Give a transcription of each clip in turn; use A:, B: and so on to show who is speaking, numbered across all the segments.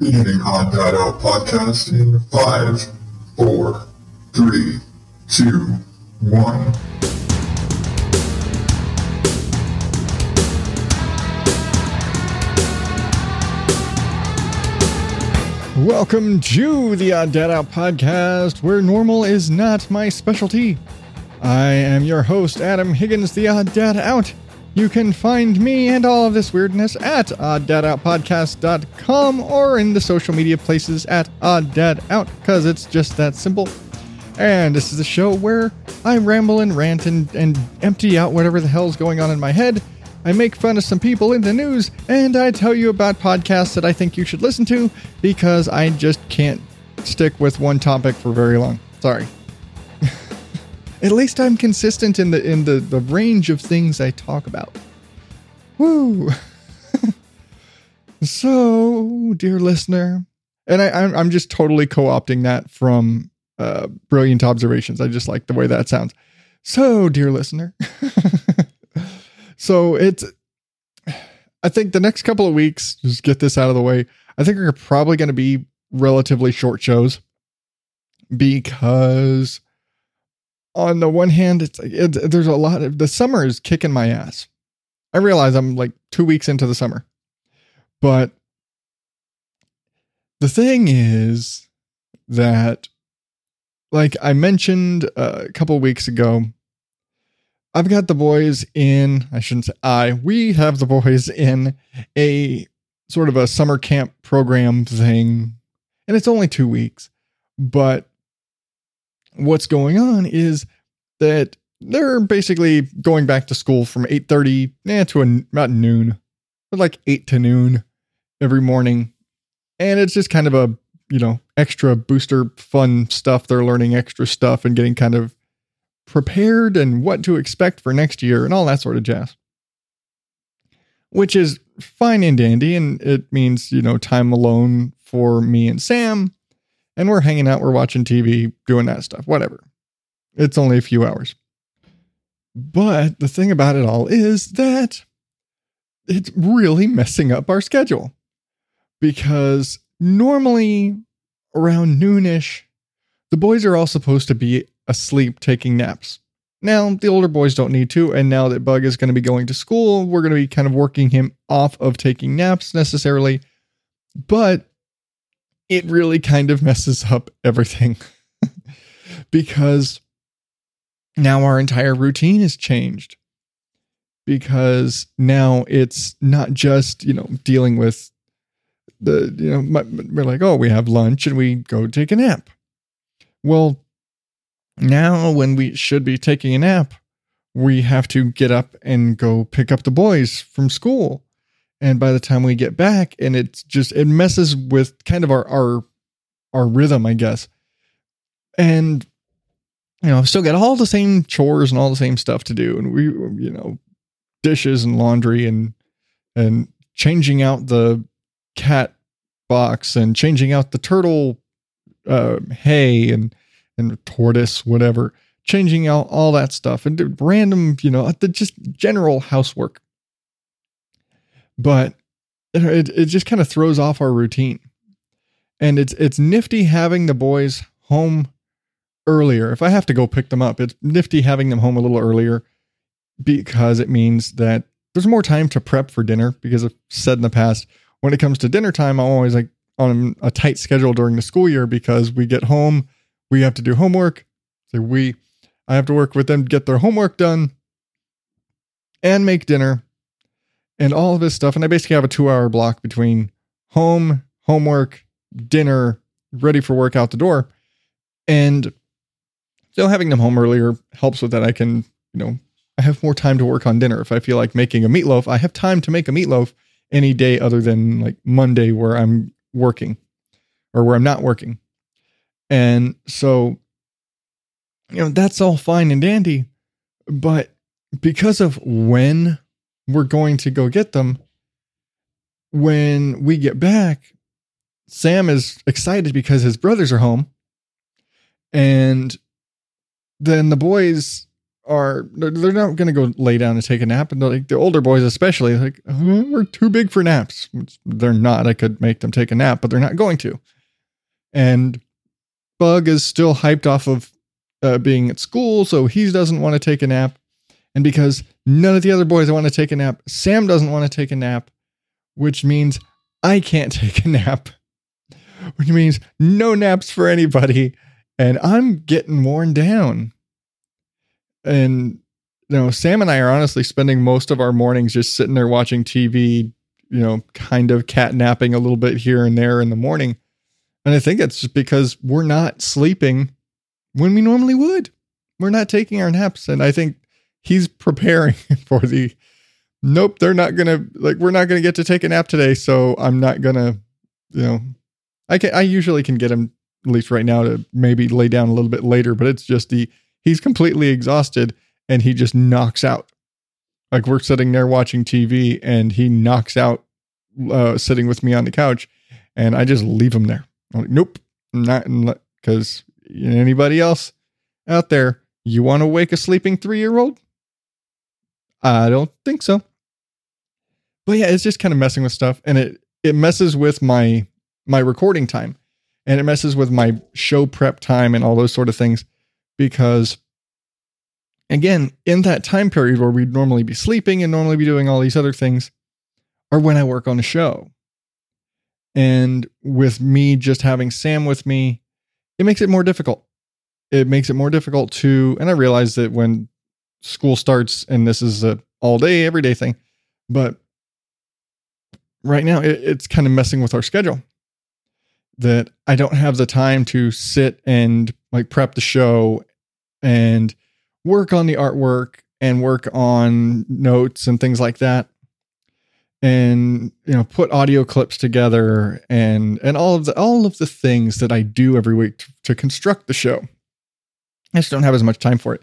A: Beginning Odd Dad Out podcast in five, four, three, two, one.
B: Welcome to the Odd Dad Out podcast, where normal is not my specialty. I am your host, Adam Higgins, the Odd Dad Out. You can find me and all of this weirdness at odddadoutpodcast.com or in the social media places at odddadout, because it's just that simple. And this is a show where I ramble and rant and, and empty out whatever the hell's going on in my head. I make fun of some people in the news, and I tell you about podcasts that I think you should listen to because I just can't stick with one topic for very long. Sorry. At least I'm consistent in the in the, the range of things I talk about. Woo! so, dear listener, and I, I'm I'm just totally co-opting that from uh, brilliant observations. I just like the way that sounds. So, dear listener, so it's. I think the next couple of weeks, just get this out of the way. I think are probably going to be relatively short shows because on the one hand, it's like there's a lot of the summer is kicking my ass. I realize I'm like two weeks into the summer, but the thing is that, like I mentioned a couple weeks ago, I've got the boys in. I shouldn't say I. We have the boys in a sort of a summer camp program thing, and it's only two weeks, but what's going on is that they're basically going back to school from 8.30 eh, to a, about noon but like 8 to noon every morning. And it's just kind of a you know extra booster fun stuff. They're learning extra stuff and getting kind of prepared and what to expect for next year and all that sort of jazz. Which is fine and dandy and it means you know time alone for me and sam and we're hanging out, we're watching TV, doing that stuff, whatever. It's only a few hours. But the thing about it all is that it's really messing up our schedule because normally around noonish, the boys are all supposed to be asleep taking naps. Now, the older boys don't need to, and now that Bug is going to be going to school, we're going to be kind of working him off of taking naps necessarily. But it really kind of messes up everything. Because now our entire routine has changed. Because now it's not just you know dealing with the you know we're like oh we have lunch and we go take a nap. Well now when we should be taking a nap we have to get up and go pick up the boys from school and by the time we get back and it's just it messes with kind of our our our rhythm i guess. And you know still got all the same chores and all the same stuff to do. And we you know dishes and laundry and and changing out the cat box and changing out the turtle uh, hay and and tortoise whatever. Changing out all that stuff and random you know the just general housework but it, it just kind of throws off our routine. And it's it's nifty having the boys home earlier. If I have to go pick them up, it's nifty having them home a little earlier because it means that there's more time to prep for dinner because I've said in the past when it comes to dinner time, I'm always like on a tight schedule during the school year because we get home, we have to do homework. So we I have to work with them to get their homework done and make dinner and all of this stuff. And I basically have a two hour block between home, homework, dinner, ready for work out the door. And so having them home earlier helps with that. I can, you know, I have more time to work on dinner. If I feel like making a meatloaf, I have time to make a meatloaf any day other than like Monday where I'm working or where I'm not working. And so, you know, that's all fine and dandy. But because of when we're going to go get them. When we get back, Sam is excited because his brothers are home. And then the boys are they're, not going to go lay down and take a nap, and like the older boys especially, like "Uh, we're too big for naps. Which they're not. I could make them take a nap, but they're not going to. And Bug is still hyped off of uh, being at school, so he doesn't want to take a nap. And because none of the other boys want to take a nap, Sam doesn't want to take a nap, which means I can't take a nap, which means no naps for anybody. And I'm getting worn down. And, you know, Sam and I are honestly spending most of our mornings just sitting there watching TV, you know, kind of cat napping a little bit here and there in the morning. And I think it's just because we're not sleeping when we normally would. We're not taking our naps. And I think he's preparing for the nope, they're not gonna like we're not gonna get to take a nap today, so I'm not gonna, you know, I can I usually can get him at least right now to maybe lay down a little bit later, but it's just the he's completely exhausted and he just knocks out. Like we're sitting there watching TV and he knocks out uh, sitting with me on the couch and I just leave him there. I'm like, nope, not because anybody else out there, you want to wake a sleeping three year old? I don't think so. But yeah, it's just kind of messing with stuff, and it it messes with my my recording time, and it messes with my show prep time and all those sort of things, because again, in that time period where we'd normally be sleeping and normally be doing all these other things, or when I work on a show. And with me just having Sam with me, it makes it more difficult. It makes it more difficult to, and I realize that when school starts and this is a all day, everyday thing, but right now it, it's kind of messing with our schedule. That I don't have the time to sit and like prep the show and work on the artwork and work on notes and things like that and you know put audio clips together and and all of the all of the things that I do every week to, to construct the show. I just don't have as much time for it,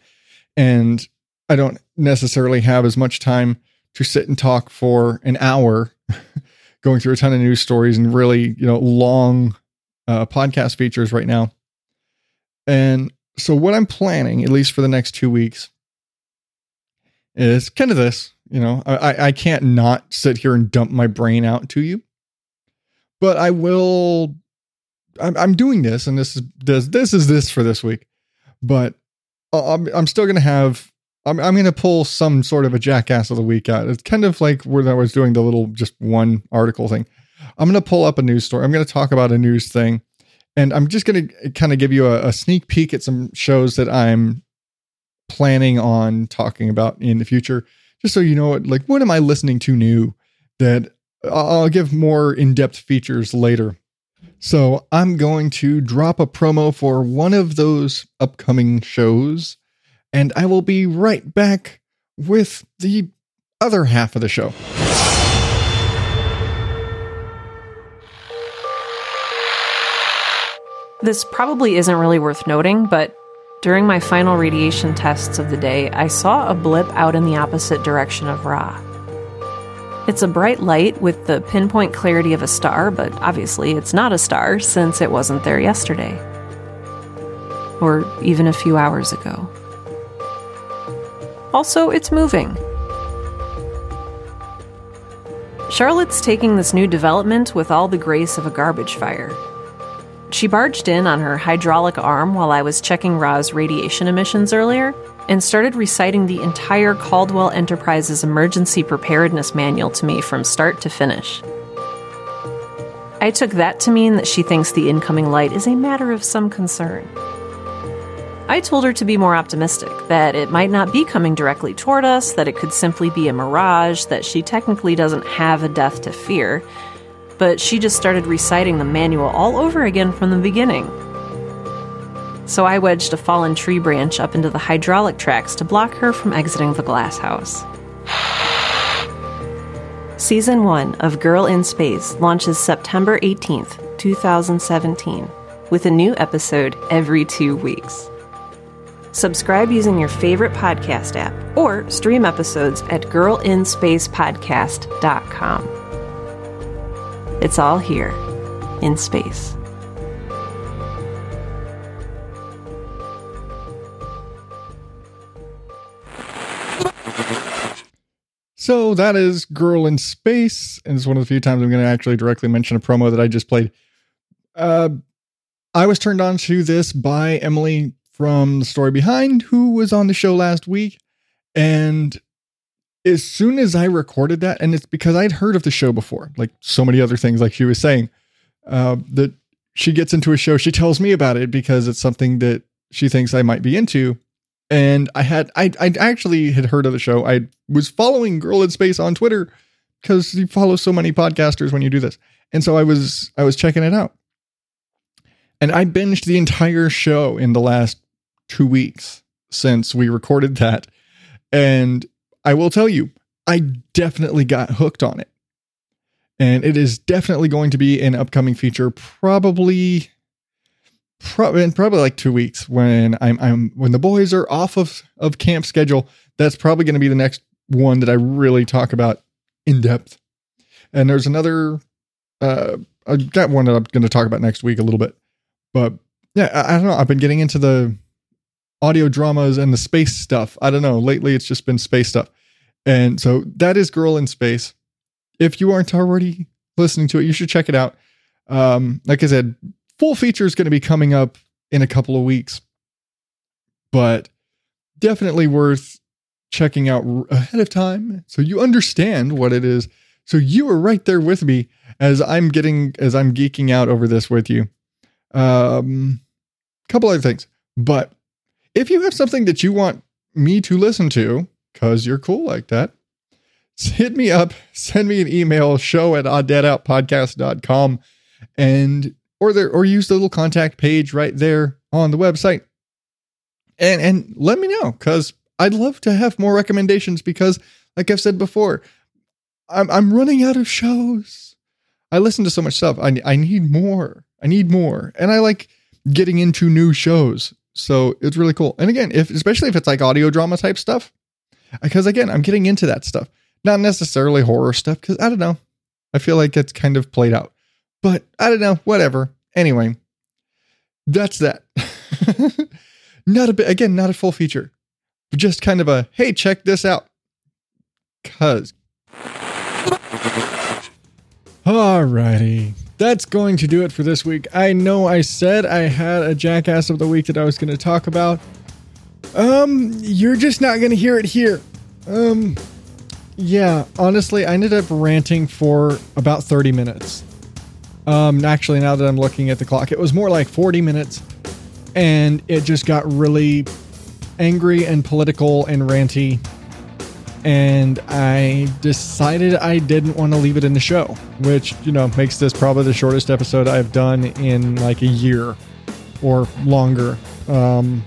B: and I don't necessarily have as much time to sit and talk for an hour, going through a ton of news stories and really you know long uh, podcast features right now. And so what I'm planning, at least for the next two weeks, is kind of this you know, I, I can't not sit here and dump my brain out to you, but I will. I'm, I'm doing this, and this is this this is this for this week, but I'm I'm still gonna have. I'm I'm gonna pull some sort of a jackass of the week out. It's kind of like where I was doing the little just one article thing. I'm gonna pull up a news story. I'm gonna talk about a news thing, and I'm just gonna kind of give you a, a sneak peek at some shows that I'm planning on talking about in the future just so you know what like what am i listening to new that i'll give more in-depth features later so i'm going to drop a promo for one of those upcoming shows and i will be right back with the other half of the show
C: This probably isn't really worth noting, but during my final radiation tests of the day, I saw a blip out in the opposite direction of Ra. It's a bright light with the pinpoint clarity of a star, but obviously it's not a star since it wasn't there yesterday. Or even a few hours ago. Also, it's moving. Charlotte's taking this new development with all the grace of a garbage fire. She barged in on her hydraulic arm while I was checking Ra's radiation emissions earlier and started reciting the entire Caldwell Enterprises Emergency Preparedness Manual to me from start to finish. I took that to mean that she thinks the incoming light is a matter of some concern. I told her to be more optimistic, that it might not be coming directly toward us, that it could simply be a mirage, that she technically doesn't have a death to fear, but she just started reciting the manual all over again from the beginning. So I wedged a fallen tree branch up into the hydraulic tracks to block her from exiting the glass house. Season 1 of Girl in Space launches September 18th, 2017, with a new episode every two weeks. Subscribe using your favorite podcast app or stream episodes at girlinspacepodcast.com. It's all here in space.
B: So that is Girl in Space, and it's one of the few times I'm going to actually directly mention a promo that I just played. Uh, I was turned on to this by Emily from the story behind, who was on the show last week, and as soon as I recorded that, and it's because I'd heard of the show before, like so many other things, like she was saying, uh, that she gets into a show, she tells me about it because it's something that she thinks I might be into. And I had I I actually had heard of the show. I was following Girl in Space on Twitter because you follow so many podcasters when you do this, and so I was I was checking it out, and I binged the entire show in the last two weeks since we recorded that, and I will tell you, I definitely got hooked on it, and it is definitely going to be an upcoming feature, probably probably in probably like two weeks when I'm I'm when the boys are off of of camp schedule. That's probably going to be the next one that I really talk about in depth. And there's another. Uh, I've got one that I'm going to talk about next week a little bit, but yeah, I, I don't know. I've been getting into the audio dramas and the space stuff. I don't know. Lately, it's just been space stuff, and so that is Girl in Space. If you aren't already listening to it, you should check it out. Um, like I said, full feature is going to be coming up in a couple of weeks, but definitely worth checking out ahead of time so you understand what it is. So you are right there with me as I'm getting as I'm geeking out over this with you. Um, couple other things, but if you have something that you want me to listen to because you're cool like that, hit me up, send me an email, show at odddadoutpodcast.com, and or there or use the little contact page right there on the website. And and let me know cuz I'd love to have more recommendations because like I've said before, I'm I'm running out of shows. I listen to so much stuff. I I need more. I need more. And I like getting into new shows. So it's really cool. And again, if especially if it's like audio drama type stuff, because again, I'm getting into that stuff. Not necessarily horror stuff cuz I don't know. I feel like it's kind of played out. But I don't know, whatever. Anyway, that's that. not a bit, again, not a full feature, just kind of a hey, check this out. Cuz. Alrighty. That's going to do it for this week. I know I said I had a jackass of the week that I was going to talk about. Um, you're just not going to hear it here. Um, yeah, honestly, I ended up ranting for about 30 minutes. Um, actually, now that I'm looking at the clock, it was more like 40 minutes, and it just got really angry and political and ranty. And I decided I didn't want to leave it in the show, which, you know, makes this probably the shortest episode I've done in like a year or longer. Um,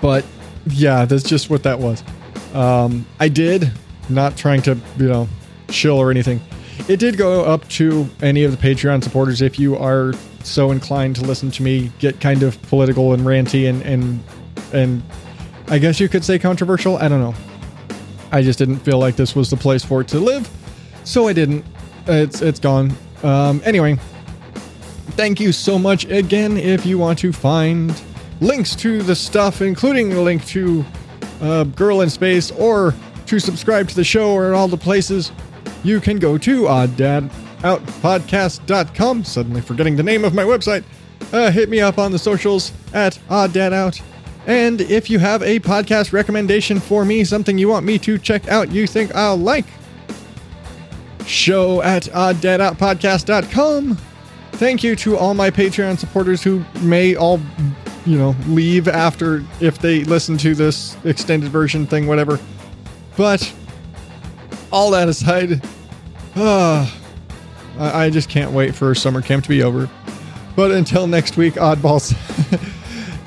B: but yeah, that's just what that was. Um, I did, not trying to, you know, chill or anything. It did go up to any of the Patreon supporters if you are so inclined to listen to me get kind of political and ranty and and and I guess you could say controversial. I don't know. I just didn't feel like this was the place for it to live, so I didn't. It's it's gone. Um, anyway, thank you so much again. If you want to find links to the stuff, including a link to uh, Girl in Space, or to subscribe to the show, or all the places you can go to odddadoutpodcast.com. Suddenly forgetting the name of my website. Uh, hit me up on the socials at odddadout. And if you have a podcast recommendation for me, something you want me to check out, you think I'll like, show at odddadoutpodcast.com. Thank you to all my Patreon supporters who may all, you know, leave after if they listen to this extended version thing, whatever. But all that aside, uh, I just can't wait for summer camp to be over. But until next week, oddballs,